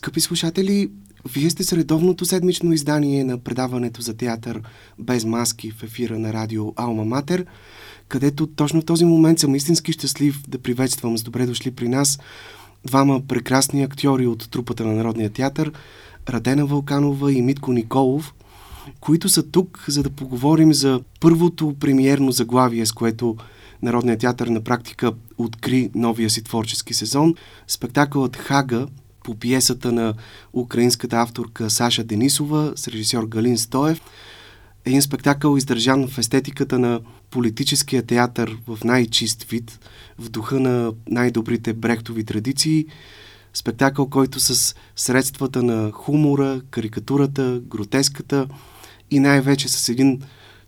Скъпи слушатели, вие сте с редовното седмично издание на предаването за театър без маски в ефира на радио Алма Матер, където точно в този момент съм истински щастлив да приветствам с добре дошли при нас двама прекрасни актьори от трупата на Народния театър, Радена Вълканова и Митко Николов, които са тук, за да поговорим за първото премиерно заглавие, с което Народният театър на практика откри новия си творчески сезон. Спектакълът Хага по пиесата на украинската авторка Саша Денисова с режисьор Галин Стоев. Един спектакъл издържан в естетиката на политическия театър в най-чист вид, в духа на най-добрите брехтови традиции. Спектакъл, който с средствата на хумора, карикатурата, гротеската и най-вече с един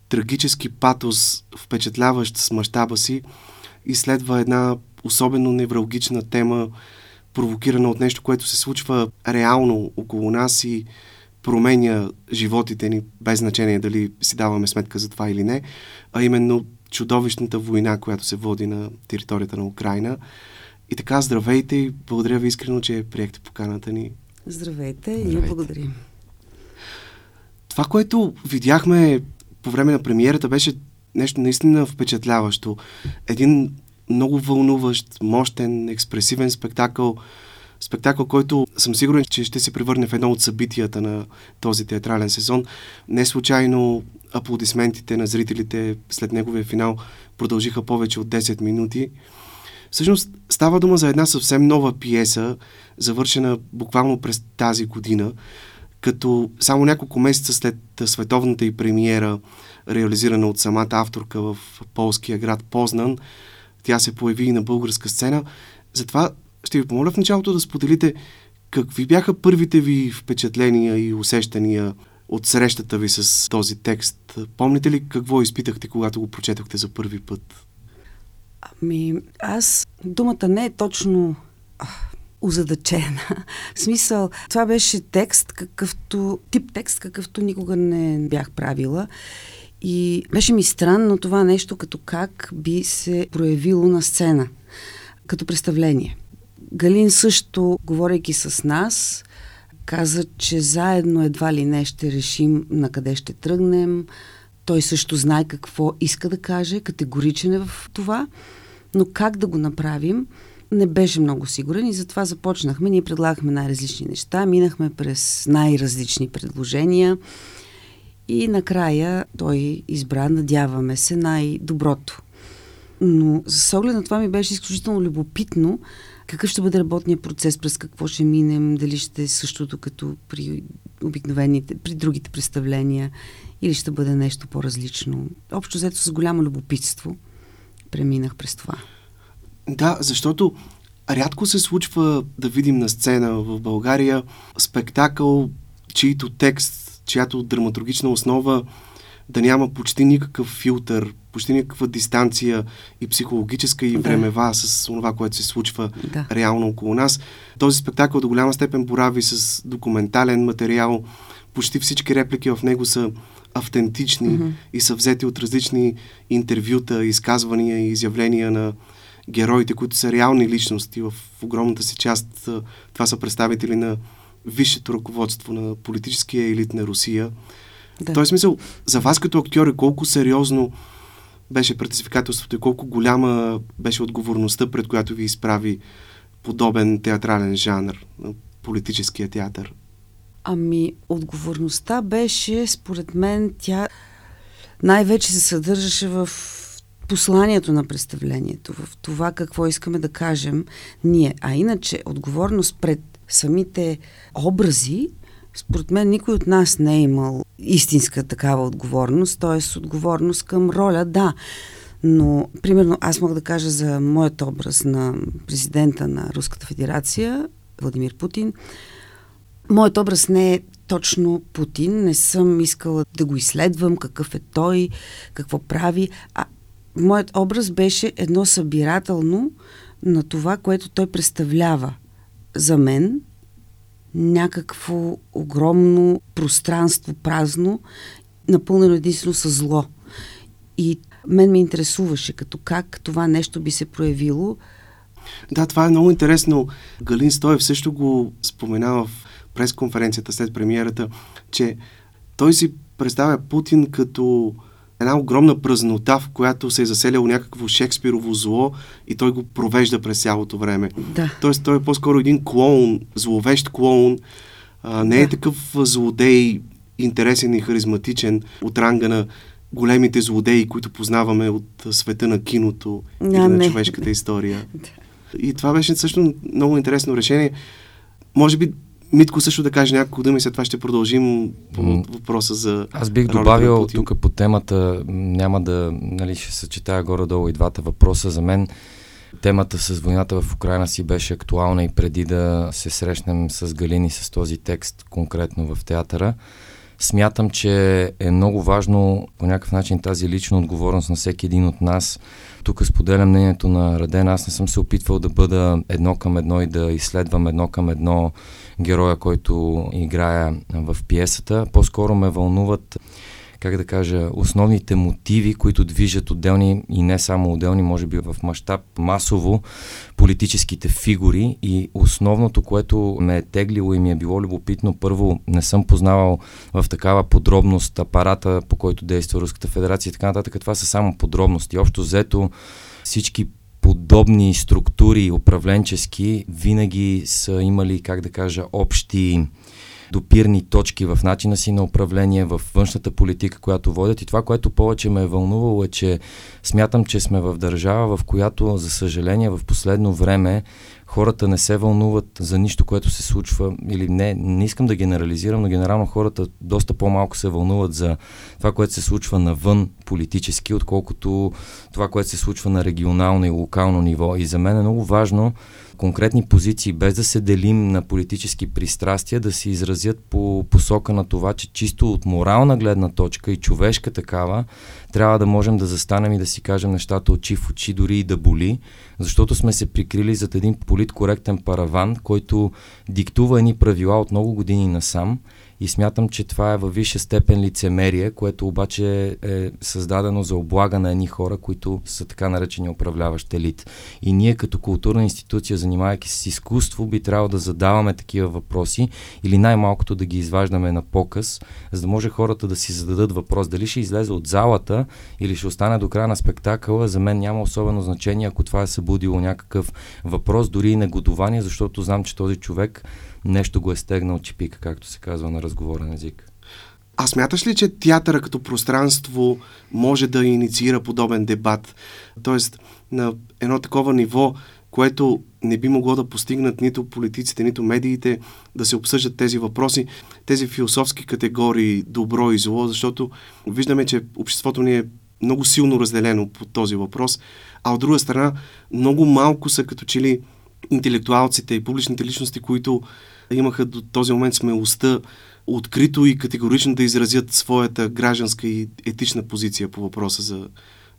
трагически патос, впечатляващ с мащаба си, изследва една особено невралгична тема, провокирана от нещо, което се случва реално около нас и променя животите ни, без значение дали си даваме сметка за това или не, а именно чудовищната война, която се води на територията на Украина. И така, здравейте и благодаря ви искрено, че приехте поканата ни. Здравейте и ние благодарим. Това, което видяхме по време на премиерата, беше нещо наистина впечатляващо. Един много вълнуващ, мощен, експресивен спектакъл. Спектакъл, който съм сигурен, че ще се превърне в едно от събитията на този театрален сезон. Не случайно аплодисментите на зрителите след неговия финал продължиха повече от 10 минути. Всъщност става дума за една съвсем нова пиеса, завършена буквално през тази година, като само няколко месеца след световната и премиера, реализирана от самата авторка в полския град Познан, тя се появи и на българска сцена. Затова ще ви помоля в началото да споделите какви бяха първите ви впечатления и усещания от срещата ви с този текст. Помните ли какво изпитахте, когато го прочетохте за първи път? Ами, аз думата не е точно озадачена. В смисъл, това беше текст, какъвто, тип текст, какъвто никога не бях правила. И беше ми странно това нещо, като как би се проявило на сцена, като представление. Галин също, говорейки с нас, каза, че заедно едва ли не ще решим на къде ще тръгнем. Той също знае какво иска да каже, категоричен е в това, но как да го направим, не беше много сигурен и затова започнахме. Ние предлагахме най-различни неща, минахме през най-различни предложения и накрая той избра, надяваме се, най-доброто. Но с оглед на това ми беше изключително любопитно какъв ще бъде работният процес, през какво ще минем, дали ще е същото като при обикновените, при другите представления или ще бъде нещо по-различно. Общо взето с голямо любопитство преминах през това. Да, защото рядко се случва да видим на сцена в България спектакъл, чийто текст чиято драматургична основа да няма почти никакъв филтър, почти никаква дистанция и психологическа и да. времева с това, което се случва да. реално около нас. Този спектакъл до голяма степен борави с документален материал. Почти всички реплики в него са автентични mm-hmm. и са взети от различни интервюта, изказвания и изявления на героите, които са реални личности. В огромната си част това са представители на висшето ръководство на политическия елит на Русия. Да. В този смисъл, за вас като актьори, колко сериозно беше предизвикателството и колко голяма беше отговорността, пред която ви изправи подобен театрален жанр, политическия театър? Ами, отговорността беше, според мен, тя най-вече се съдържаше в посланието на представлението, в това какво искаме да кажем ние. А иначе, отговорност пред самите образи, според мен никой от нас не е имал истинска такава отговорност, т.е. отговорност към роля, да. Но, примерно, аз мога да кажа за моят образ на президента на Руската федерация, Владимир Путин. Моят образ не е точно Путин. Не съм искала да го изследвам, какъв е той, какво прави. А моят образ беше едно събирателно на това, което той представлява за мен някакво огромно пространство, празно, напълнено единствено с зло. И мен ме интересуваше като как това нещо би се проявило Да, това е много интересно. Галин Стоев също го споменава в пресконференцията след премиерата, че той си представя Путин като една огромна празнота, в която се е заселяло някакво Шекспирово зло и той го провежда през цялото време. Да. Тоест той е по-скоро един клоун, зловещ клоун, а, не е да. такъв злодей, интересен и харизматичен от ранга на големите злодеи, които познаваме от света на киното да, или на не. човешката история. И това беше също много интересно решение. Може би Митко също да каже няколко думи, след това ще продължим по въпроса за. Аз бих добавил тук по темата, няма да, нали, ще съчетая горе-долу и двата въпроса. За мен темата с войната в Украина си беше актуална и преди да се срещнем с Галини с този текст конкретно в театъра. Смятам, че е много важно по някакъв начин тази лична отговорност на всеки един от нас. Тук споделям мнението на Раден. Аз не съм се опитвал да бъда едно към едно и да изследвам едно към едно героя, който играя в пиесата. По-скоро ме вълнуват как да кажа, основните мотиви, които движат отделни и не само отделни, може би в мащаб масово политическите фигури и основното, което ме е теглило и ми е било любопитно, първо не съм познавал в такава подробност апарата, по който действа Руската федерация и така нататък. Това са само подробности. Общо взето всички подобни структури управленчески винаги са имали, как да кажа, общи допирни точки в начина си на управление, в външната политика, която водят. И това, което повече ме е вълнувало е, че смятам, че сме в държава, в която, за съжаление, в последно време хората не се вълнуват за нищо, което се случва, или не, не искам да генерализирам, но генерално хората доста по-малко се вълнуват за това, което се случва навън политически, отколкото това, което се случва на регионално и локално ниво. И за мен е много важно конкретни позиции, без да се делим на политически пристрастия, да се изразят по посока на това, че чисто от морална гледна точка и човешка такава, трябва да можем да застанем и да си кажем нещата очи в очи, дори и да боли, защото сме се прикрили зад един политкоректен параван, който диктува едни правила от много години насам и смятам, че това е във висша степен лицемерие, което обаче е създадено за облага на едни хора, които са така наречени управляващ елит. И ние като културна институция, занимавайки се с изкуство, би трябвало да задаваме такива въпроси или най-малкото да ги изваждаме на показ, за да може хората да си зададат въпрос дали ще излезе от залата или ще остане до края на спектакъла. За мен няма особено значение, ако това е събудило някакъв въпрос, дори и негодование, защото знам, че този човек нещо го е стегнал чипика, както се казва на разговорен език. А смяташ ли, че театъра като пространство може да инициира подобен дебат? Тоест, на едно такова ниво, което не би могло да постигнат нито политиците, нито медиите, да се обсъждат тези въпроси, тези философски категории добро и зло, защото виждаме, че обществото ни е много силно разделено по този въпрос, а от друга страна много малко са като че ли интелектуалците и публичните личности, които имаха до този момент смелостта открито и категорично да изразят своята гражданска и етична позиция по въпроса за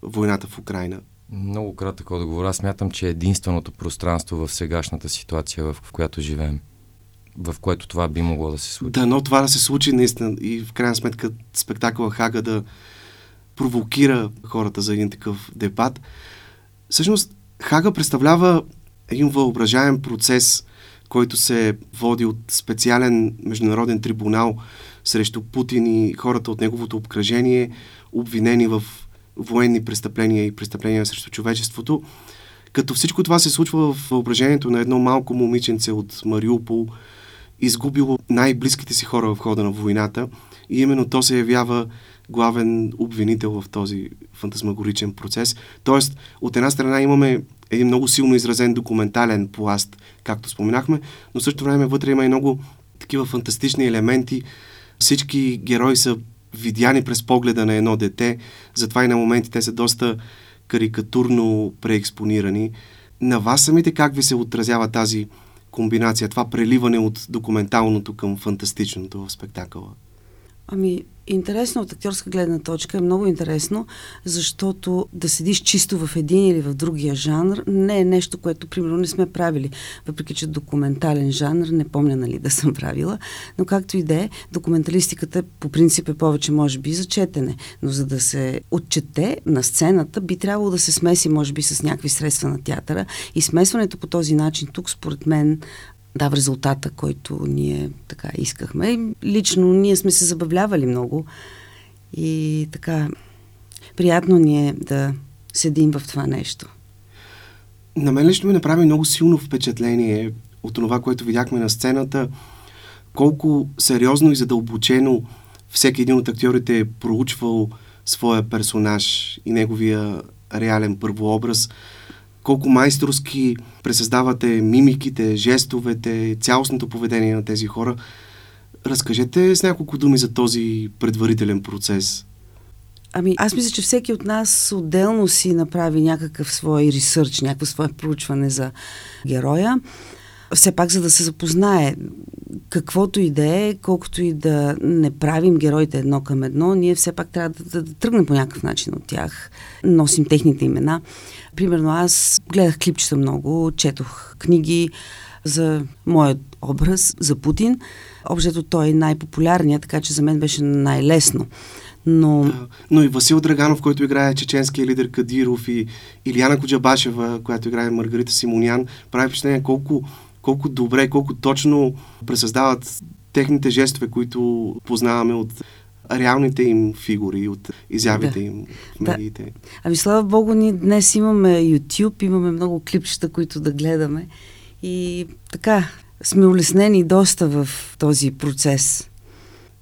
войната в Украина? Много кратък отговор. Аз смятам, че е единственото пространство в сегашната ситуация, в, в която живеем, в което това би могло да се случи. Да, но това да се случи наистина и в крайна сметка спектакъла Хага да провокира хората за един такъв дебат. Всъщност, Хага представлява един въображаем процес, който се води от специален международен трибунал срещу Путин и хората от неговото обкръжение, обвинени в военни престъпления и престъпления срещу човечеството. Като всичко това се случва в въображението на едно малко момиченце от Мариупол, изгубило най-близките си хора в хода на войната и именно то се явява главен обвинител в този фантазмагоричен процес. Тоест, от една страна имаме един много силно изразен документален пласт, както споменахме, но също време вътре има и много такива фантастични елементи. Всички герои са видяни през погледа на едно дете, затова и на моменти те са доста карикатурно преекспонирани. На вас самите как ви се отразява тази комбинация, това преливане от документалното към фантастичното в спектакъла? Ами, Интересно от актьорска гледна точка е много интересно, защото да седиш чисто в един или в другия жанр не е нещо, което примерно не сме правили. Въпреки, че документален жанр, не помня нали да съм правила, но както и да е, документалистиката по принцип е повече може би за четене, но за да се отчете на сцената би трябвало да се смеси може би с някакви средства на театъра и смесването по този начин тук според мен дава резултата, който ние така искахме. И лично ние сме се забавлявали много и така приятно ни е да седим в това нещо. На мен лично ми направи много силно впечатление от това, което видяхме на сцената, колко сериозно и задълбочено всеки един от актьорите е проучвал своя персонаж и неговия реален първообраз колко майсторски пресъздавате мимиките, жестовете, цялостното поведение на тези хора. Разкажете с няколко думи за този предварителен процес. Ами, аз мисля, че всеки от нас отделно си направи някакъв свой ресърч, някакво свое проучване за героя. Все пак, за да се запознае каквото и да е, колкото и да не правим героите едно към едно, ние все пак трябва да, да, да тръгнем по някакъв начин от тях. Носим техните имена. Примерно аз гледах клипчета много, четох книги за моят образ, за Путин. Обжето той е най-популярният, така че за мен беше най-лесно. Но... Но и Васил Драганов, който играе чеченския лидер Кадиров и Илияна Коджабашева, която играе Маргарита Симонян, прави впечатление колко, колко добре, колко точно пресъздават техните жестове, които познаваме от реалните им фигури, от изявите да. им в медиите. Да. Ами слава Богу, ние днес имаме YouTube, имаме много клипчета, които да гледаме и така сме улеснени доста в този процес.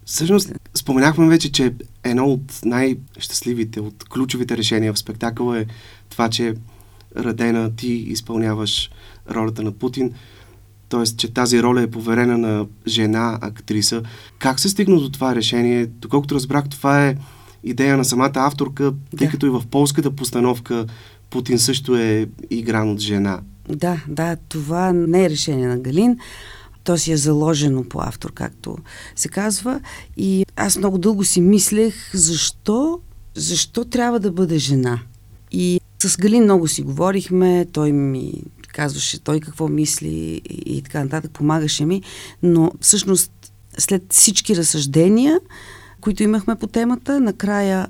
Всъщност, споменахме вече, че едно от най-щастливите, от ключовите решения в спектакъла е това, че Радена ти изпълняваш ролята на Путин т.е. че тази роля е поверена на жена актриса. Как се стигна до това решение? Доколкото разбрах, това е идея на самата авторка, тъй да. като и в полската постановка Путин също е игран от жена. Да, да, това не е решение на Галин. То си е заложено по автор, както се казва. И аз много дълго си мислех, защо, защо трябва да бъде жена. И с Галин много си говорихме, той ми казваше той какво мисли и, и така нататък, помагаше ми, но всъщност след всички разсъждения, които имахме по темата, накрая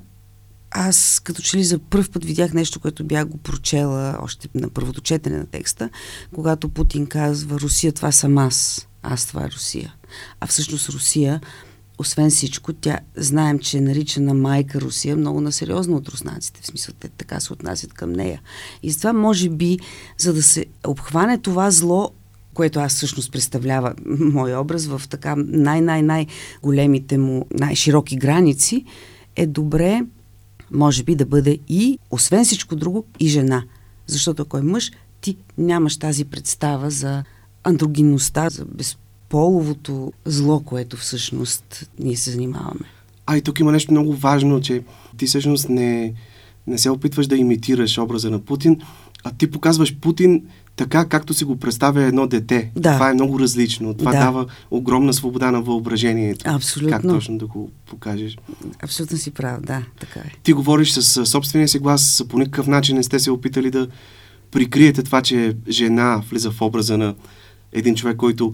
аз като че ли за първ път видях нещо, което бях го прочела още на първото четене на текста, когато Путин казва Русия това съм аз, аз това е Русия. А всъщност Русия освен всичко, тя знаем, че е наричана майка Русия много насериозно от руснаците. В смисъл, те така се отнасят към нея. И затова, може би, за да се обхване това зло, което аз всъщност представлява мой образ в така най-най-най-големите му, най-широки граници, е добре, може би, да бъде и, освен всичко друго, и жена. Защото ако е мъж, ти нямаш тази представа за андрогинността, за без, половото зло, което всъщност ние се занимаваме. А и тук има нещо много важно, че ти всъщност не, не се опитваш да имитираш образа на Путин, а ти показваш Путин така, както си го представя едно дете. Да. Това е много различно. Това да. дава огромна свобода на въображението. Абсолютно. Как точно да го покажеш. Абсолютно си прав, да, така е. Ти говориш с собствения си глас, по никакъв начин не сте се опитали да прикриете това, че жена влиза в образа на един човек, който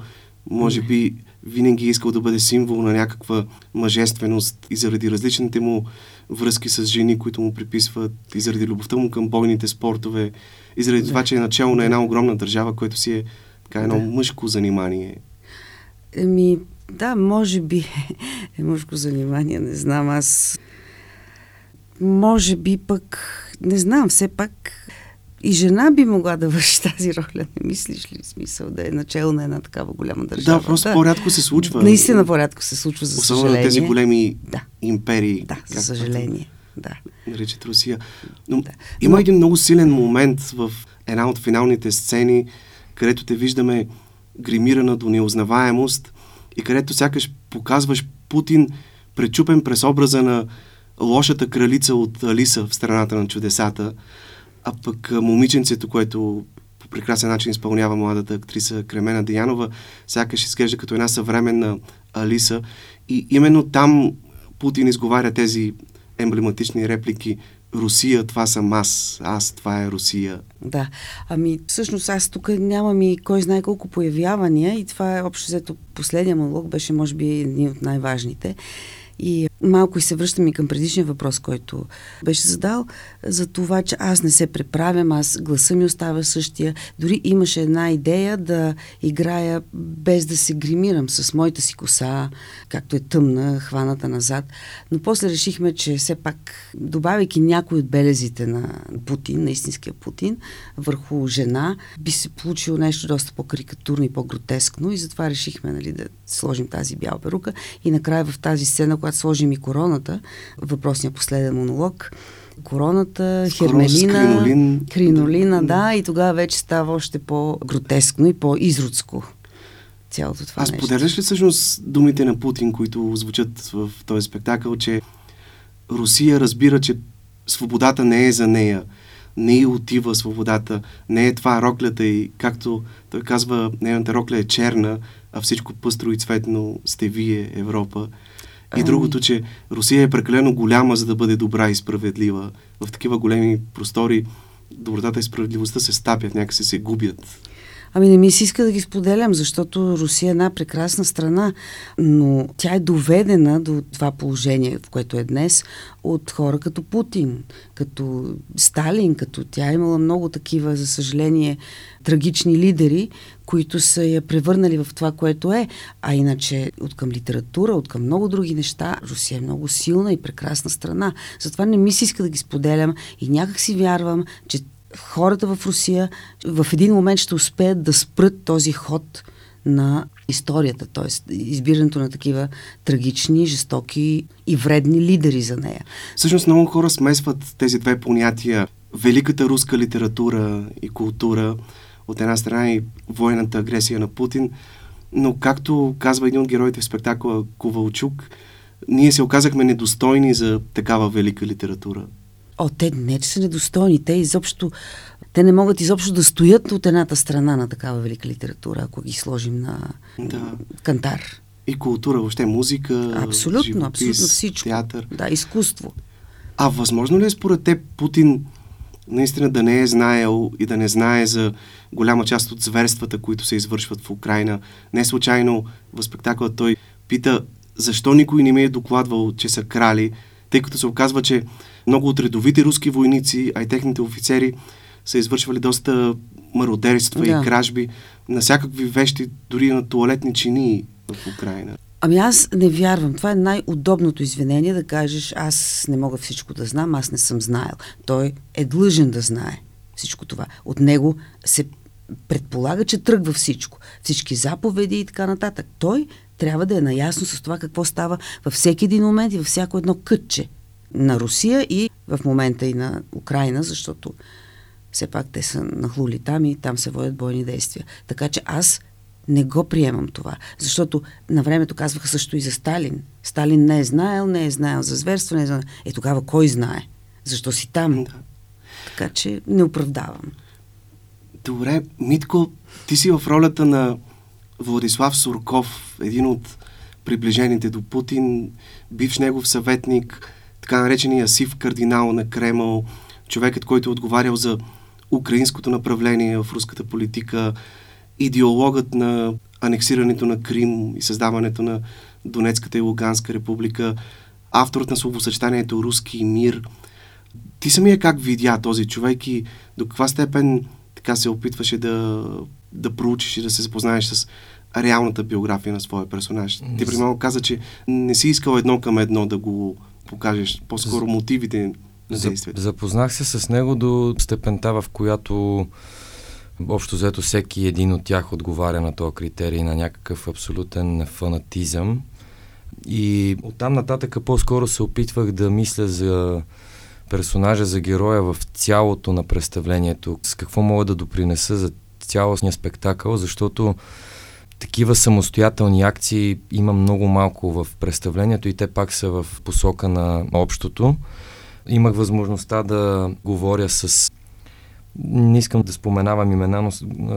може би винаги е искал да бъде символ на някаква мъжественост и заради различните му връзки с жени, които му приписват, и заради любовта му към бойните спортове, и заради да. това, че е начало на една огромна държава, което си е така едно да. мъжко занимание. Еми, да, може би е мъжко занимание, не знам, аз може би пък, не знам, все пак и жена би могла да върши тази роля, не мислиш ли смисъл да е начало на една такава голяма държава? Да, просто да. по-рядко се случва. Наистина по-рядко се случва, за Особено съжаление. на тези големи да. империи. Да, за съжаление. Да. Наричат Русия. Но да. има Но... един много силен момент в една от финалните сцени, където те виждаме гримирана до неузнаваемост и където сякаш показваш Путин пречупен през образа на лошата кралица от Алиса в страната на чудесата. А пък момиченцето, което по прекрасен начин изпълнява младата актриса Кремена Деянова, сякаш изглежда като една съвременна Алиса. И именно там Путин изговаря тези емблематични реплики Русия, това съм аз, аз, това е Русия. Да, ами всъщност аз тук нямам и кой знае колко появявания и това е общо взето последния монолог, беше може би един от най-важните. И малко и се връщам и към предишния въпрос, който беше задал, за това, че аз не се преправям, аз гласа ми остава същия. Дори имаше една идея да играя без да се гримирам с моята си коса, както е тъмна, хваната назад. Но после решихме, че все пак, добавяйки някои от белезите на Путин, на истинския Путин, върху жена, би се получило нещо доста по-карикатурно и по-гротескно и затова решихме нали, да сложим тази бяла перука и накрая в тази сцена, когато сложим и короната, въпросния последен монолог, короната, хермелина, кринолин. кринолина, да, и тогава вече става още по-гротескно и по-изродско цялото това Аз нещо. поделяш ли всъщност думите на Путин, които звучат в този спектакъл, че Русия разбира, че свободата не е за нея, не и отива свободата, не е това роклята и както той казва, нейната рокля е черна, а всичко пъстро и цветно сте вие, Европа. И другото, че Русия е прекалено голяма, за да бъде добра и справедлива. В такива големи простори добротата и справедливостта се стапят, някакси се губят. Ами не ми се иска да ги споделям, защото Русия е една прекрасна страна, но тя е доведена до това положение, в което е днес, от хора като Путин, като Сталин, като тя е имала много такива, за съжаление, трагични лидери, които са я превърнали в това, което е. А иначе от към литература, от към много други неща, Русия е много силна и прекрасна страна. Затова не ми се иска да ги споделям и някак си вярвам, че хората в Русия в един момент ще успеят да спрат този ход на историята, т.е. избирането на такива трагични, жестоки и вредни лидери за нея. Всъщност много хора смесват тези две понятия. Великата руска литература и култура, от една страна и военната агресия на Путин, но както казва един от героите в спектакъла Ковалчук, ние се оказахме недостойни за такава велика литература. О, те не, че са недостойни. Те изобщо, те не могат изобщо да стоят от едната страна на такава велика литература, ако ги сложим на да. кантар. И култура, въобще музика, Абсолютно, живопис, абсолютно всичко. театър. Да, изкуство. А възможно ли е според теб Путин наистина да не е знаел и да не знае за голяма част от зверствата, които се извършват в Украина? Не случайно в спектакъла той пита защо никой не ми е докладвал, че са крали, тъй като се оказва, че много от редовите руски войници, а и техните офицери са извършвали доста мародерства да. и кражби на всякакви вещи, дори на туалетни чини в Украина. Ами аз не вярвам. Това е най-удобното извинение да кажеш аз не мога всичко да знам, аз не съм знаел. Той е длъжен да знае всичко това. От него се предполага, че тръгва всичко. Всички заповеди и така нататък. Той трябва да е наясно с това какво става във всеки един момент и във всяко едно кътче на Русия и в момента и на Украина, защото все пак те са нахлули там и там се водят бойни действия. Така че аз не го приемам това, защото на времето казваха също и за Сталин. Сталин не е знаел, не е знаел за зверство, не е знаел. Е тогава кой знае? Защо си там? Да. Така че не оправдавам. Добре, Митко, ти си в ролята на Владислав Сурков, един от приближените до Путин, бивш негов съветник, така наречения сив кардинал на Кремъл, човекът, който е отговарял за украинското направление в руската политика, идеологът на анексирането на Крим и създаването на Донецката и Луганска република, авторът на словосъчетанието Руски мир. Ти самия как видя този човек и до каква степен така се опитваше да, да проучиш и да се запознаеш с реалната биография на своя персонаж. Ти примерно каза, че не си искал едно към едно да го покажеш, по-скоро мотивите на действието. Запознах се с него до степента, в която общо взето всеки един от тях отговаря на този критерий на някакъв абсолютен фанатизъм. И оттам нататък по-скоро се опитвах да мисля за персонажа, за героя в цялото на представлението, с какво мога да допринеса за цялостния спектакъл, защото такива самостоятелни акции има много малко в представлението и те пак са в посока на общото. Имах възможността да говоря с... Не искам да споменавам имена, но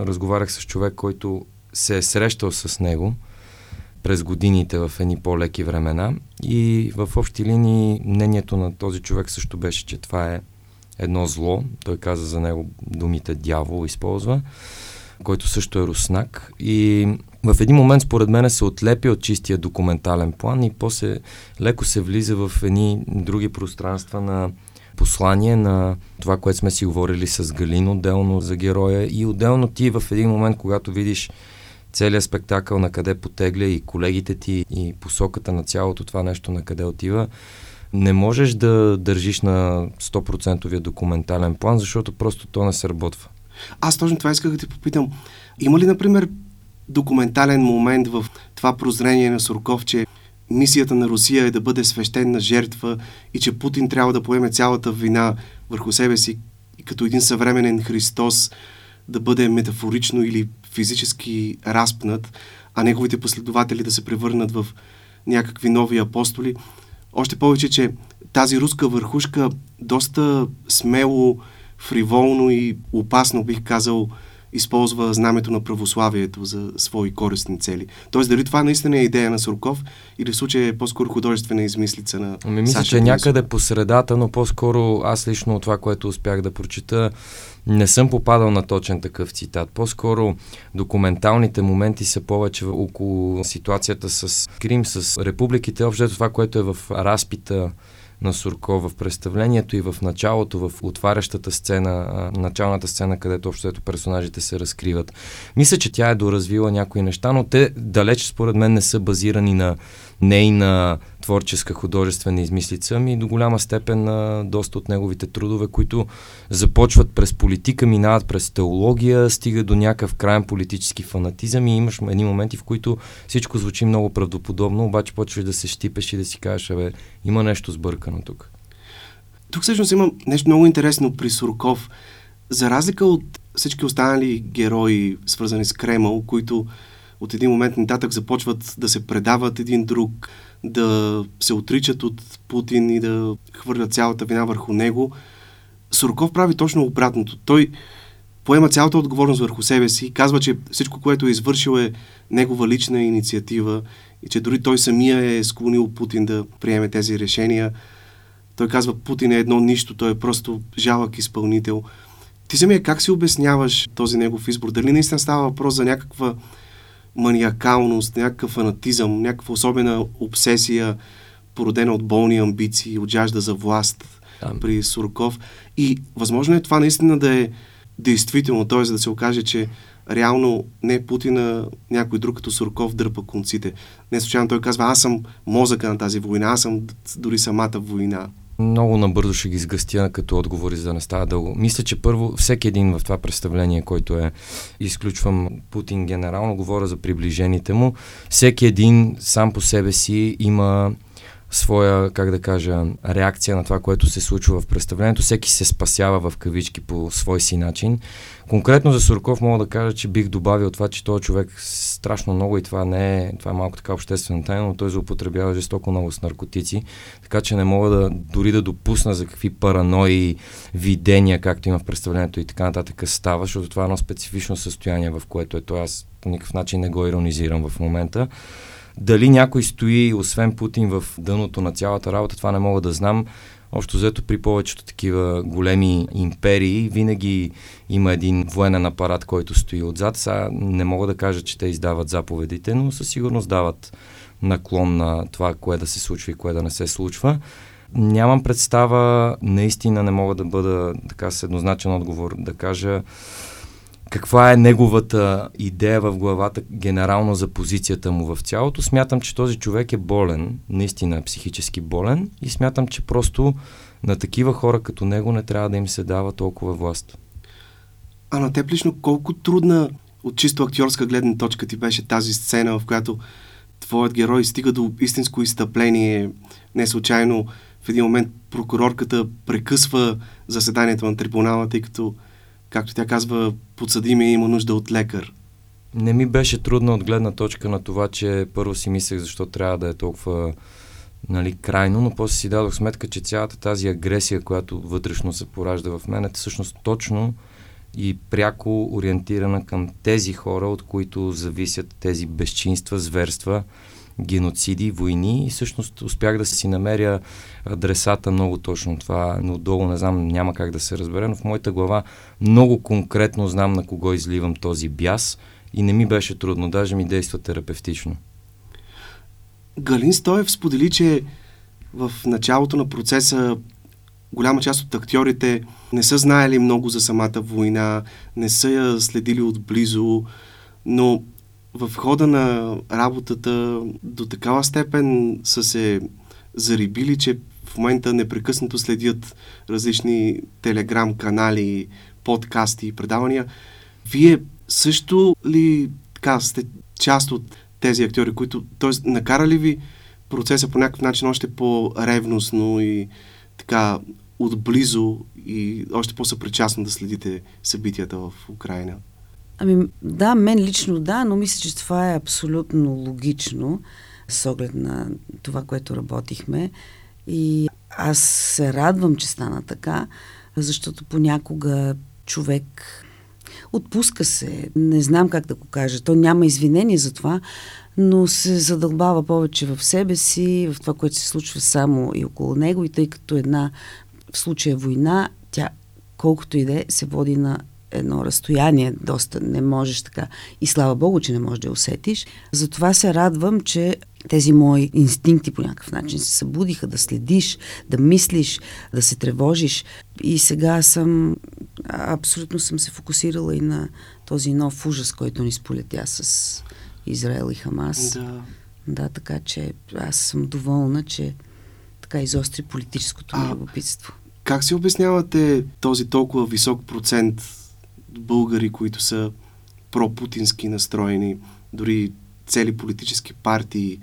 разговарях с човек, който се е срещал с него през годините в едни по-леки времена. И в общи линии мнението на този човек също беше, че това е едно зло. Той каза за него думите дявол използва, който също е руснак. И в един момент, според мен, се отлепи от чистия документален план и после леко се влиза в едни други пространства на послание на това, което сме си говорили с Галин отделно за героя и отделно ти в един момент, когато видиш целият спектакъл на къде потегля и колегите ти и посоката на цялото това нещо на къде отива, не можеш да държиш на 100% документален план, защото просто то не се работва. Аз точно това исках да ти попитам. Има ли, например, документален момент в това прозрение на Сурков, че мисията на Русия е да бъде свещена жертва и че Путин трябва да поеме цялата вина върху себе си и като един съвременен Христос да бъде метафорично или физически разпнат, а неговите последователи да се превърнат в някакви нови апостоли. Още повече, че тази руска върхушка доста смело, фриволно и опасно, бих казал, използва знамето на православието за свои користни цели. Тоест, дали това наистина е идея на Сурков или в случая е по-скоро художествена измислица на Ами мисля, че някъде по средата, но по-скоро аз лично от това, което успях да прочита, не съм попадал на точен такъв цитат. По-скоро документалните моменти са повече около ситуацията с Крим, с републиките, общо това, което е в разпита на Сурко в представлението и в началото, в отварящата сцена, началната сцена, където общо персонажите се разкриват. Мисля, че тя е доразвила някои неща, но те далеч според мен не са базирани на нейна творческа художествена измислица, ми до голяма степен на доста от неговите трудове, които започват през политика, минават през теология, стига до някакъв крайен политически фанатизъм и имаш едни моменти, в които всичко звучи много правдоподобно, обаче почваш да се щипеш и да си кажеш, абе, има нещо сбъркано тук. Тук всъщност има нещо много интересно при Сурков. За разлика от всички останали герои, свързани с Кремъл, които от един момент нататък започват да се предават един друг, да се отричат от Путин и да хвърлят цялата вина върху него. Сурков прави точно обратното. Той поема цялата отговорност върху себе си казва, че всичко, което е извършил е негова лична инициатива и че дори той самия е склонил Путин да приеме тези решения. Той казва, Путин е едно нищо, той е просто жалък изпълнител. Ти самия как си обясняваш този негов избор? Дали наистина става въпрос за някаква маниакалност, някакъв фанатизъм, някаква особена обсесия, породена от болни амбиции, от жажда за власт да. при Сурков. И възможно е това наистина да е действително, т.е. да се окаже, че реално не Путина, някой друг като Сурков дърпа конците. Не случайно той казва, аз съм мозъка на тази война, аз съм дори самата война. Много набързо ще ги сгъстя като отговори, за да не става дълго. Мисля, че първо всеки един в това представление, който е, изключвам Путин генерално, говоря за приближените му, всеки един сам по себе си има своя, как да кажа, реакция на това, което се случва в представлението. Всеки се спасява в кавички по свой си начин. Конкретно за Сурков мога да кажа, че бих добавил това, че този човек страшно много и това не е, това е малко така обществена тайна, но той злоупотребява жестоко много с наркотици, така че не мога да дори да допусна за какви паранои, видения, както има в представлението и така нататък става, защото това е едно специфично състояние, в което е той. Аз по никакъв начин не го иронизирам в момента. Дали някой стои, освен Путин, в дъното на цялата работа, това не мога да знам. Общо взето при повечето такива големи империи винаги има един военен апарат, който стои отзад. Сега не мога да кажа, че те издават заповедите, но със сигурност дават наклон на това, кое да се случва и кое да не се случва. Нямам представа, наистина не мога да бъда така с еднозначен отговор да кажа каква е неговата идея в главата генерално за позицията му в цялото. Смятам, че този човек е болен, наистина психически болен и смятам, че просто на такива хора като него не трябва да им се дава толкова власт. А на теб лично колко трудна от чисто актьорска гледна точка ти беше тази сцена, в която твоят герой стига до истинско изтъпление. Не случайно в един момент прокурорката прекъсва заседанието на трибунала, тъй като както тя казва, подсъдимия има нужда от лекар. Не ми беше трудно от гледна точка на това, че първо си мислех защо трябва да е толкова нали, крайно, но после си дадох сметка, че цялата тази агресия, която вътрешно се поражда в мен, е всъщност точно и пряко ориентирана към тези хора, от които зависят тези безчинства, зверства, геноциди, войни и всъщност успях да си намеря адресата много точно това, но отдолу не знам, няма как да се разбере, но в моята глава много конкретно знам на кого изливам този бяс и не ми беше трудно, даже ми действа терапевтично. Галин Стоев сподели, че в началото на процеса голяма част от актьорите не са знаели много за самата война, не са я следили отблизо, но в хода на работата до такава степен са се зарибили, че в момента непрекъснато следят различни телеграм-канали, подкасти и предавания. Вие също ли така сте част от тези актьори, които, т.е. накарали ви процеса по някакъв начин още по-ревностно и така отблизо и още по-съпричастно да следите събитията в Украина? Ами да, мен лично да, но мисля, че това е абсолютно логично с оглед на това, което работихме. И аз се радвам, че стана така, защото понякога човек отпуска се, не знам как да го кажа, то няма извинение за това, но се задълбава повече в себе си, в това, което се случва само и около него. И тъй като една в случая война, тя колкото и да е, се води на едно разстояние, доста не можеш така. И слава Богу, че не можеш да усетиш. Затова се радвам, че тези мои инстинкти по някакъв начин се събудиха да следиш, да мислиш, да се тревожиш. И сега съм, абсолютно съм се фокусирала и на този нов ужас, който ни сполетя с Израел и Хамас. Да. Да, така че аз съм доволна, че така изостри политическото ми любопитство. Как си обяснявате този толкова висок процент българи, които са пропутински настроени, дори цели политически партии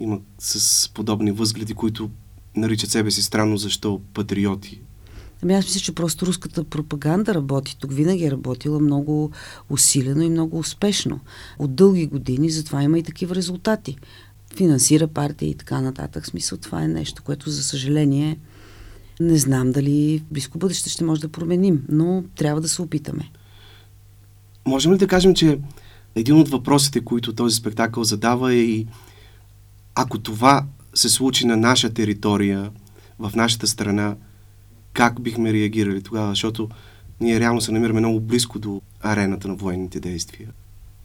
има с подобни възгледи, които наричат себе си странно защо патриоти. Ами аз мисля, че просто руската пропаганда работи. Тук винаги е работила много усилено и много успешно. От дълги години, затова има и такива резултати. Финансира партии и така нататък. В смисъл това е нещо, което за съжаление не знам дали в близко бъдеще ще може да променим, но трябва да се опитаме. Можем ли да кажем, че един от въпросите, които този спектакъл задава е и ако това се случи на наша територия, в нашата страна, как бихме реагирали тогава? Защото ние реално се намираме много близко до арената на военните действия.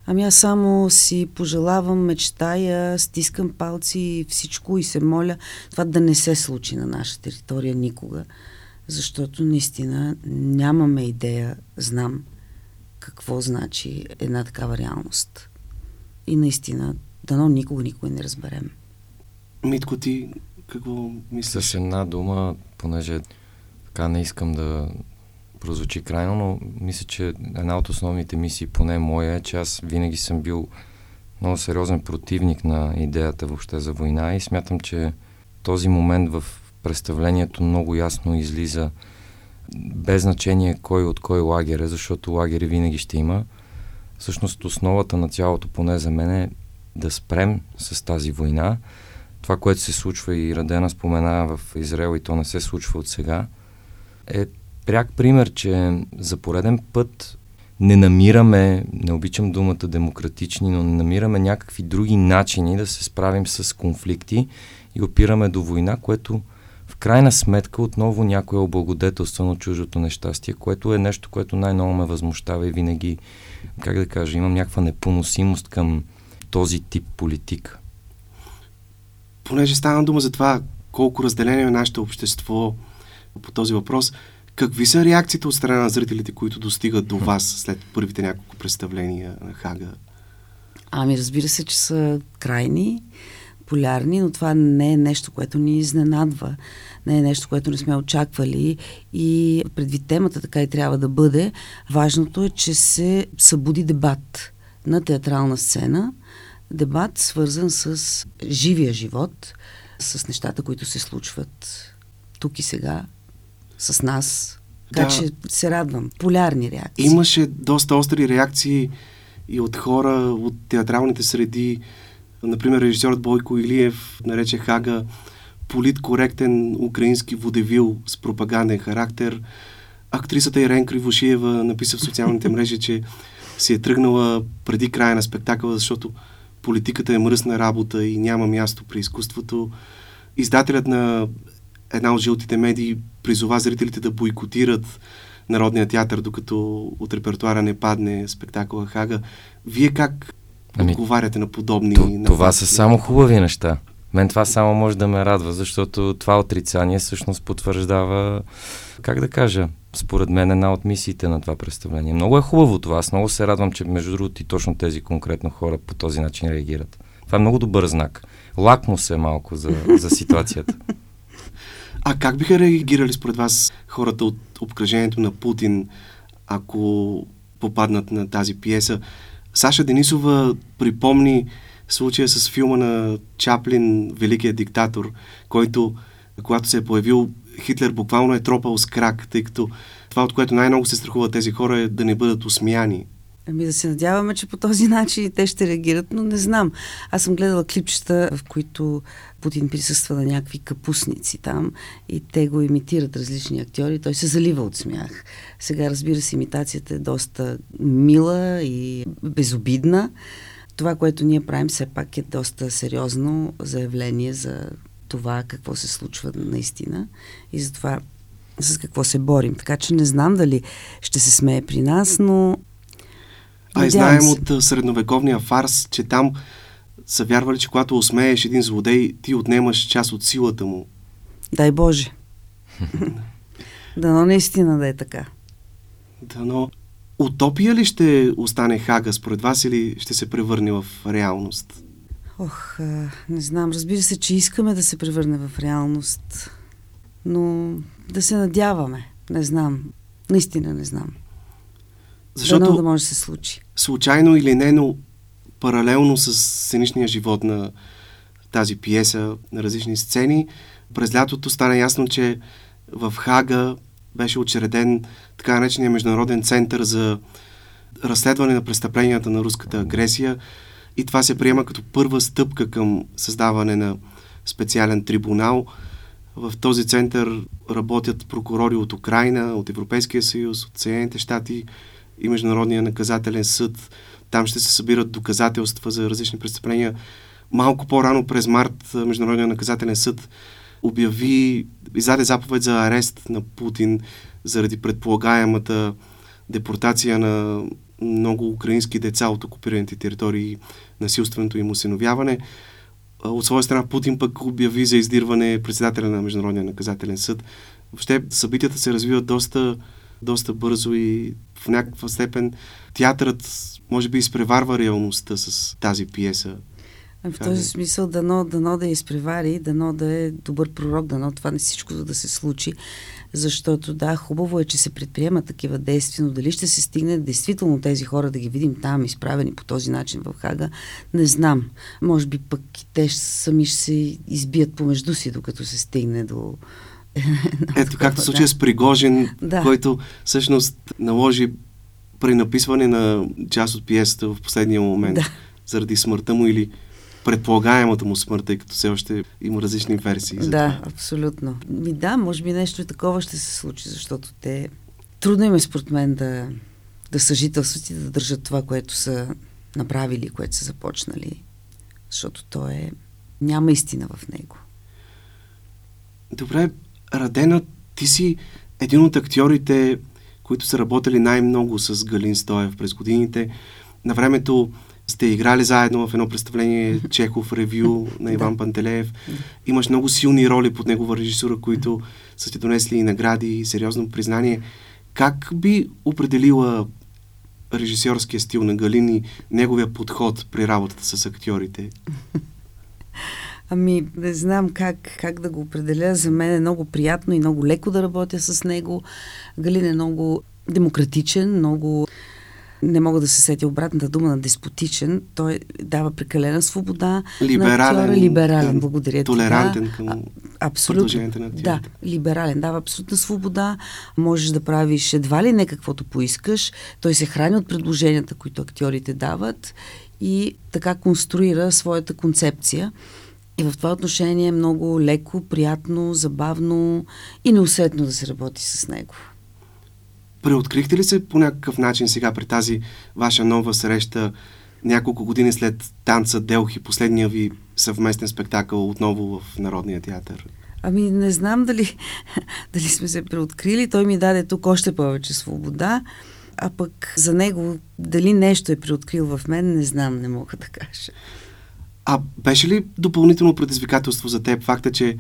Ами аз само си пожелавам, мечтая, стискам палци и всичко и се моля това да не се случи на наша територия никога. Защото наистина нямаме идея, знам какво значи една такава реалност. И наистина, дано никога, никога не разберем. Митко, ти какво мислиш? С една дума, понеже така не искам да прозвучи крайно, но мисля, че една от основните мисии, поне моя, е, че аз винаги съм бил много сериозен противник на идеята въобще за война и смятам, че този момент в представлението много ясно излиза без значение кой от кой лагер е, защото лагери винаги ще има. Всъщност основата на цялото, поне за мен, е да спрем с тази война. Това, което се случва и Радена спомена в Израел и то не се случва от сега, е пряк пример, че за пореден път не намираме, не обичам думата демократични, но не намираме някакви други начини да се справим с конфликти и опираме до война, което в крайна сметка отново някой е облагодетелствано чуждото нещастие, което е нещо, което най-много ме възмущава и винаги, как да кажа, имам някаква непоносимост към този тип политика. Понеже стана дума за това колко разделение е нашето общество по този въпрос, какви са реакциите от страна на зрителите, които достигат до вас след първите няколко представления на Хага? Ами разбира се, че са крайни полярни, но това не е нещо, което ни изненадва. Не е нещо, което не сме очаквали и предвид темата така и трябва да бъде. Важното е, че се събуди дебат на театрална сцена. Дебат свързан с живия живот, с нещата, които се случват тук и сега, с нас. Така да. че се радвам. Полярни реакции. Имаше доста остри реакции и от хора от театралните среди, Например, режисьорът Бойко Илиев нарече Хага политкоректен украински водевил с пропаганден характер. актрисата Ирен Кривошиева написа в социалните мрежи, че си е тръгнала преди края на спектакъла, защото политиката е мръсна работа и няма място при изкуството. Издателят на една от жълтите медии призова зрителите да бойкотират Народния театър, докато от репертуара не падне спектакъла Хага. Вие как ами, отговаряте на подобни... То, това са само хубави неща. Мен това само може да ме радва, защото това отрицание всъщност потвърждава, как да кажа, според мен една от мисиите на това представление. Много е хубаво това. Аз много се радвам, че между другото и точно тези конкретно хора по този начин реагират. Това е много добър знак. Лакмо се малко за, за ситуацията. А как биха реагирали според вас хората от обкръжението на Путин, ако попаднат на тази пиеса? Саша Денисова припомни случая с филма на Чаплин Великия диктатор, който, когато се е появил, Хитлер буквално е тропал с крак, тъй като това, от което най-много се страхуват тези хора е да не бъдат усмяни. Ами да се надяваме, че по този начин те ще реагират, но не знам. Аз съм гледала клипчета, в които Путин присъства на някакви капусници там и те го имитират различни актьори. Той се залива от смях. Сега, разбира се, имитацията е доста мила и безобидна. Това, което ние правим, все пак е доста сериозно заявление за това какво се случва наистина и за това с какво се борим. Така че не знам дали ще се смее при нас, но а и знаем се. от средновековния фарс, че там са вярвали, че когато усмееш един злодей, ти отнемаш част от силата му. Дай Боже. Дано наистина да е така. Дано. Утопия ли ще остане Хага според вас или ще се превърне в реалност? Ох, не знам. Разбира се, че искаме да се превърне в реалност. Но да се надяваме. Не знам. Наистина не знам. Защото Дано да може да се случи. Случайно или не, но паралелно с сценичния живот на тази пиеса, на различни сцени, през лятото стана ясно, че в Хага беше учреден така наречения Международен център за разследване на престъпленията на руската агресия и това се приема като първа стъпка към създаване на специален трибунал. В този център работят прокурори от Украина, от Европейския съюз, от Съединените щати, и Международния наказателен съд. Там ще се събират доказателства за различни престъпления. Малко по-рано през март Международния наказателен съд обяви, издаде заповед за арест на Путин заради предполагаемата депортация на много украински деца от окупираните територии, насилственото им усиновяване. От своя страна Путин пък обяви за издирване председателя на Международния наказателен съд. Въобще събитията се развиват доста доста бързо и в някаква степен театърът може би изпреварва реалността с тази пиеса. В този смисъл дано, дано да я изпревари, дано да е добър пророк, дано това не всичко да се случи, защото да, хубаво е, че се предприемат такива действия, но дали ще се стигне действително тези хора да ги видим там, изправени по този начин в Хага, не знам. Може би пък те сами ще се избият помежду си, докато се стигне до, Ето както случая да. с Пригожин, да. който всъщност наложи пренаписване на част от пиесата в последния момент. Да. Заради смъртта му или предполагаемата му смърт, тъй като все още има различни версии. За да, това. абсолютно. Ми да, може би нещо такова ще се случи, защото те трудно им е според мен да, да съжителстват и да държат това, което са направили, което са започнали. Защото то е... Няма истина в него. Добре, Радена, ти си един от актьорите, които са работили най-много с Галин Стоев през годините. На времето сте играли заедно в едно представление Чехов ревю на Иван да. Пантелеев. Имаш много силни роли под негова режисура, които са ти донесли и награди, и сериозно признание. Как би определила режисьорския стил на Галин и неговия подход при работата с актьорите? Ами, не знам как, как да го определя. За мен е много приятно и много леко да работя с него. Галин е много демократичен, много не мога да се сетя обратната дума на деспотичен. Той дава прекалена свобода либерален, на актьора. Либерален, да, благодаря Толерантен към абсолютно, на Да, либерален. Дава абсолютна свобода. Можеш да правиш едва ли не каквото поискаш. Той се храни от предложенията, които актьорите дават и така конструира своята концепция. И в това отношение е много леко, приятно, забавно и неусетно да се работи с него. Преоткрихте ли се по някакъв начин сега при тази ваша нова среща няколко години след танца Делхи, последния ви съвместен спектакъл отново в Народния театър? Ами не знам дали, дали сме се преоткрили. Той ми даде тук още повече свобода. А пък за него дали нещо е преоткрил в мен, не знам, не мога да кажа. А беше ли допълнително предизвикателство за теб факта, че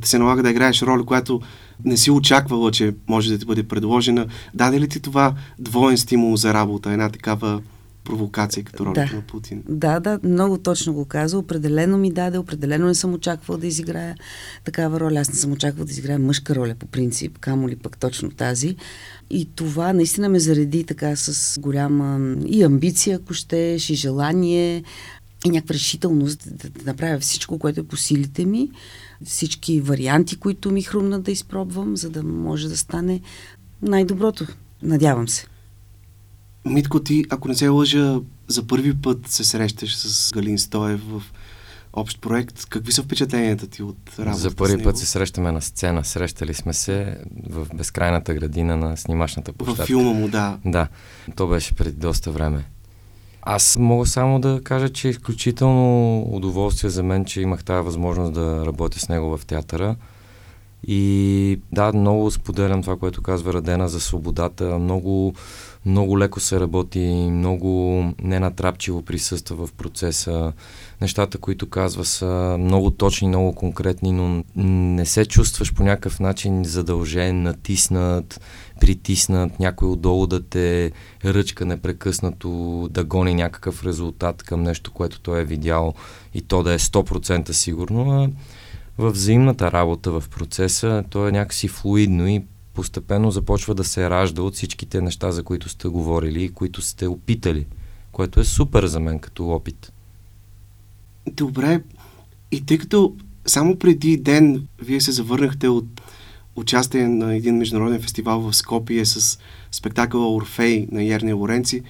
да се налага да играеш роля, която не си очаквала, че може да ти бъде предложена? Даде ли ти това двоен стимул за работа, една такава провокация като ролята да. на Путин? Да, да, много точно го каза. Определено ми даде, определено не съм очаквал да изиграя такава роля. Аз не съм очаквал да изиграя мъжка роля по принцип, камо ли пък точно тази. И това наистина ме зареди така с голяма и амбиция, ако щеш, и желание, и някаква решителност да, да направя всичко, което е по силите ми, всички варианти, които ми хрумна да изпробвам, за да може да стане най-доброто. Надявам се. Митко, ти, ако не се лъжа, за първи път се срещаш с Галин Стоев в общ проект. Какви са впечатленията ти от работата За първи с него? път се срещаме на сцена. Срещали сме се в безкрайната градина на снимачната площадка. В филма му, да. Да, то беше преди доста време. Аз мога само да кажа, че е изключително удоволствие за мен, че имах тази възможност да работя с него в театъра. И да, много споделям това, което казва Радена за свободата. Много, много леко се работи, много ненатрапчиво присъства в процеса. Нещата, които казва са много точни, много конкретни, но не се чувстваш по някакъв начин задължен, натиснат, притиснат, някой отдолу да те ръчка непрекъснато, да гони някакъв резултат към нещо, което той е видял и то да е 100% сигурно, а в взаимната работа в процеса, то е някакси флуидно и постепенно започва да се ражда от всичките неща, за които сте говорили и които сте опитали, което е супер за мен като опит. Добре. И тъй като само преди ден вие се завърнахте от участие на един международен фестивал в Скопие с спектакъла Орфей на Ерния Лоренци,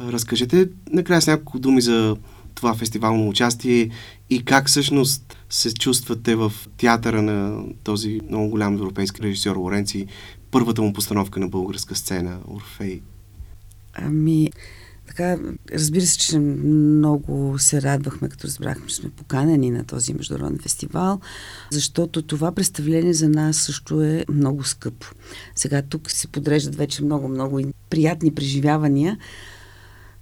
разкажете накрая с няколко думи за това фестивално участие и как всъщност се чувствате в театъра на този много голям европейски режисьор Лоренци, първата му постановка на българска сцена Орфей? Ами, така, разбира се, че много се радвахме, като разбрахме, че сме поканени на този международен фестивал, защото това представление за нас също е много скъпо. Сега тук се подреждат вече много-много приятни преживявания,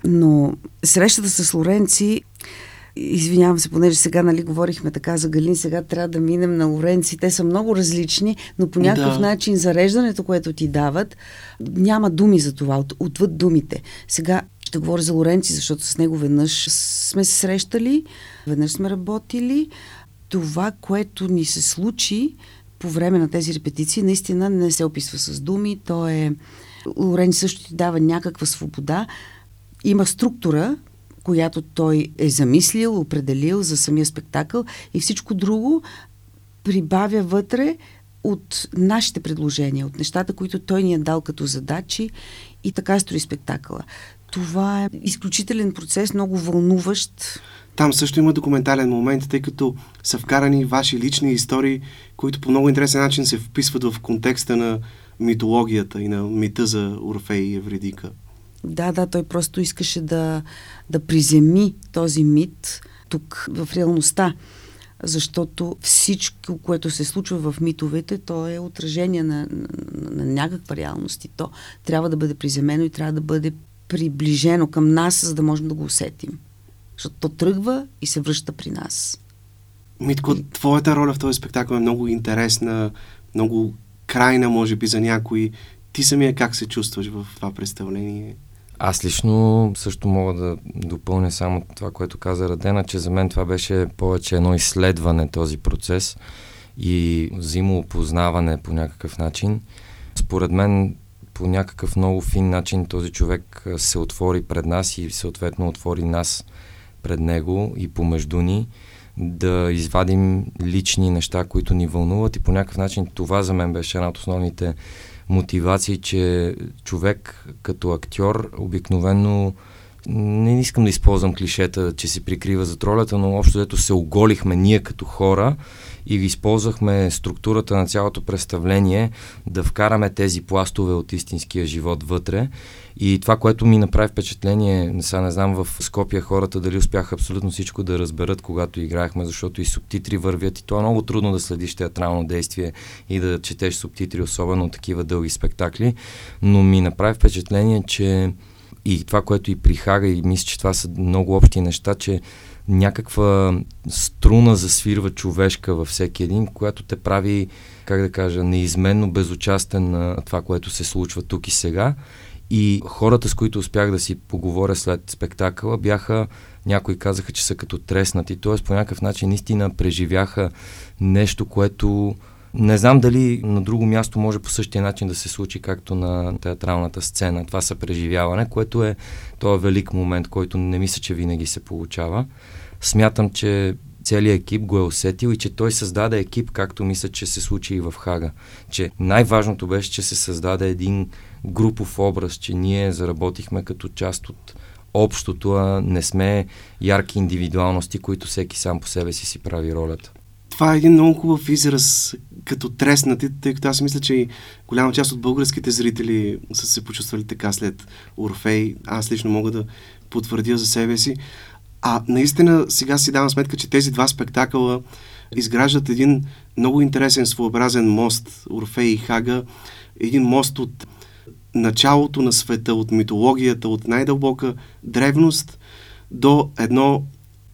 но срещата с Лоренци Извинявам се, понеже сега нали, говорихме така за Галин, сега трябва да минем на Лоренци. Те са много различни, но по някакъв да. начин зареждането, което ти дават, няма думи за това, от, отвъд думите. Сега ще говоря за Лоренци, защото с него веднъж сме се срещали, веднъж сме работили. Това, което ни се случи по време на тези репетиции, наистина не се описва с думи. То е... Лоренци също ти дава някаква свобода. Има структура, която той е замислил, определил за самия спектакъл и всичко друго прибавя вътре от нашите предложения, от нещата, които той ни е дал като задачи и така строи спектакъла. Това е изключителен процес, много вълнуващ. Там също има документален момент, тъй като са вкарани ваши лични истории, които по много интересен начин се вписват в контекста на митологията и на мита за Орфей и Евредика. Да, да, той просто искаше да, да приземи този мит тук в реалността. Защото всичко, което се случва в митовете, то е отражение на, на, на някаква реалност и то трябва да бъде приземено и трябва да бъде приближено към нас, за да можем да го усетим. Защото то тръгва и се връща при нас. Митко, и... твоята роля в този спектакъл е много интересна, много крайна, може би, за някой. Ти самия как се чувстваш в това представление? Аз лично също мога да допълня само това, което каза Радена, че за мен това беше повече едно изследване този процес и взаимоопознаване по някакъв начин. Според мен по някакъв много фин начин този човек се отвори пред нас и съответно отвори нас пред него и помежду ни да извадим лични неща, които ни вълнуват. И по някакъв начин това за мен беше една от основните мотивации, че човек като актьор обикновено не искам да използвам клишета, че се прикрива за ролята, но общо дето се оголихме ние като хора и използвахме структурата на цялото представление да вкараме тези пластове от истинския живот вътре. И това, което ми направи впечатление, сега не знам в Скопия хората дали успяха абсолютно всичко да разберат, когато играехме, защото и субтитри вървят и то е много трудно да следиш театрално действие и да четеш субтитри, особено такива дълги спектакли. Но ми направи впечатление, че и това, което и при Хага, и мисля, че това са много общи неща, че някаква струна засвирва човешка във всеки един, която те прави, как да кажа, неизменно безучастен на това, което се случва тук и сега. И хората, с които успях да си поговоря след спектакъла, бяха, някои казаха, че са като треснати, т.е. по някакъв начин наистина преживяха нещо, което не знам дали на друго място може по същия начин да се случи, както на театралната сцена. Това са преживяване, което е този велик момент, който не мисля, че винаги се получава. Смятам, че целият екип го е усетил и че той създаде екип, както мисля, че се случи и в Хага. Че най-важното беше, че се създаде един групов образ, че ние заработихме като част от общото, а не сме ярки индивидуалности, които всеки сам по себе си си прави ролята. Това е един много хубав израз като треснати, тъй като аз мисля, че и голяма част от българските зрители са се почувствали така след Орфей. Аз лично мога да потвърдя за себе си. А наистина сега си давам сметка, че тези два спектакъла изграждат един много интересен, своеобразен мост, Орфей и Хага, един мост от началото на света, от митологията, от най-дълбока древност до едно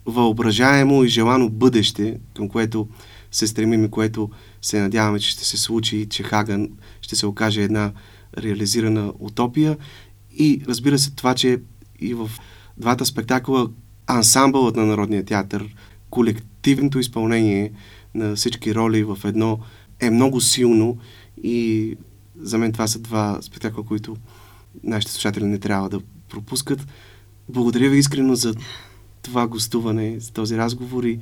въображаемо и желано бъдеще, към което се стремим и което се надяваме, че ще се случи и че Хаган ще се окаже една реализирана утопия. И разбира се това, че и в двата спектакъла ансамбълът на Народния театър, колективното изпълнение на всички роли в едно е много силно и за мен това са два спектакла, които нашите слушатели не трябва да пропускат. Благодаря ви искрено за това гостуване, за този разговор и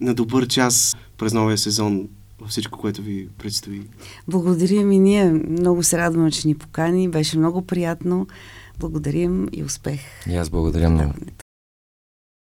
на добър час през новия сезон във всичко, което ви предстои. Благодаря ми. Ние много се радваме, че ни покани. Беше много приятно. Благодарим и успех. И аз благодаря много.